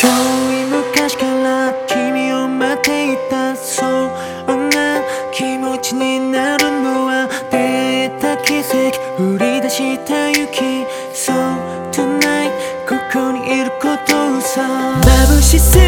遠い昔から君を待っていたそんな気持ちになるのは出会えた奇跡。売り出した雪そう tonight ここにいることをさ。眩しすぎ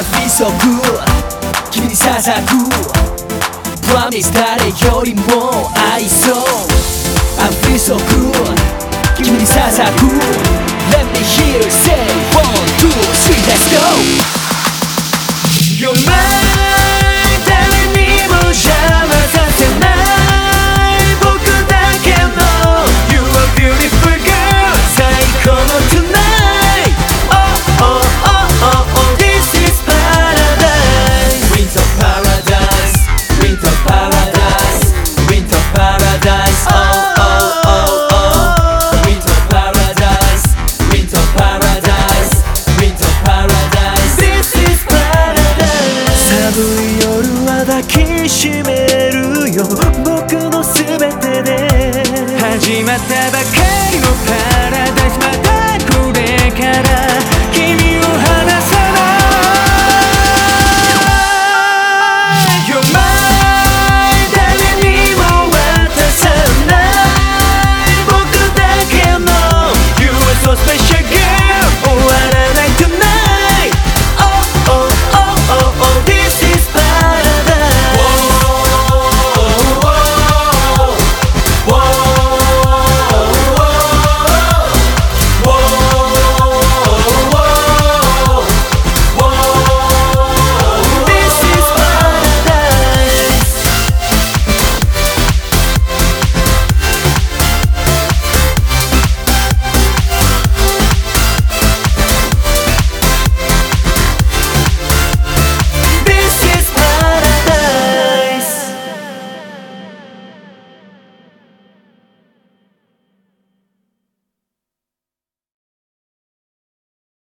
I feel so good 君に捧ぐ Promise 誰よりも愛そう I feel so good 君に捧ぐ Let me hear you say one two three let's go しめるよ。僕の全てで。始まったばかりの旅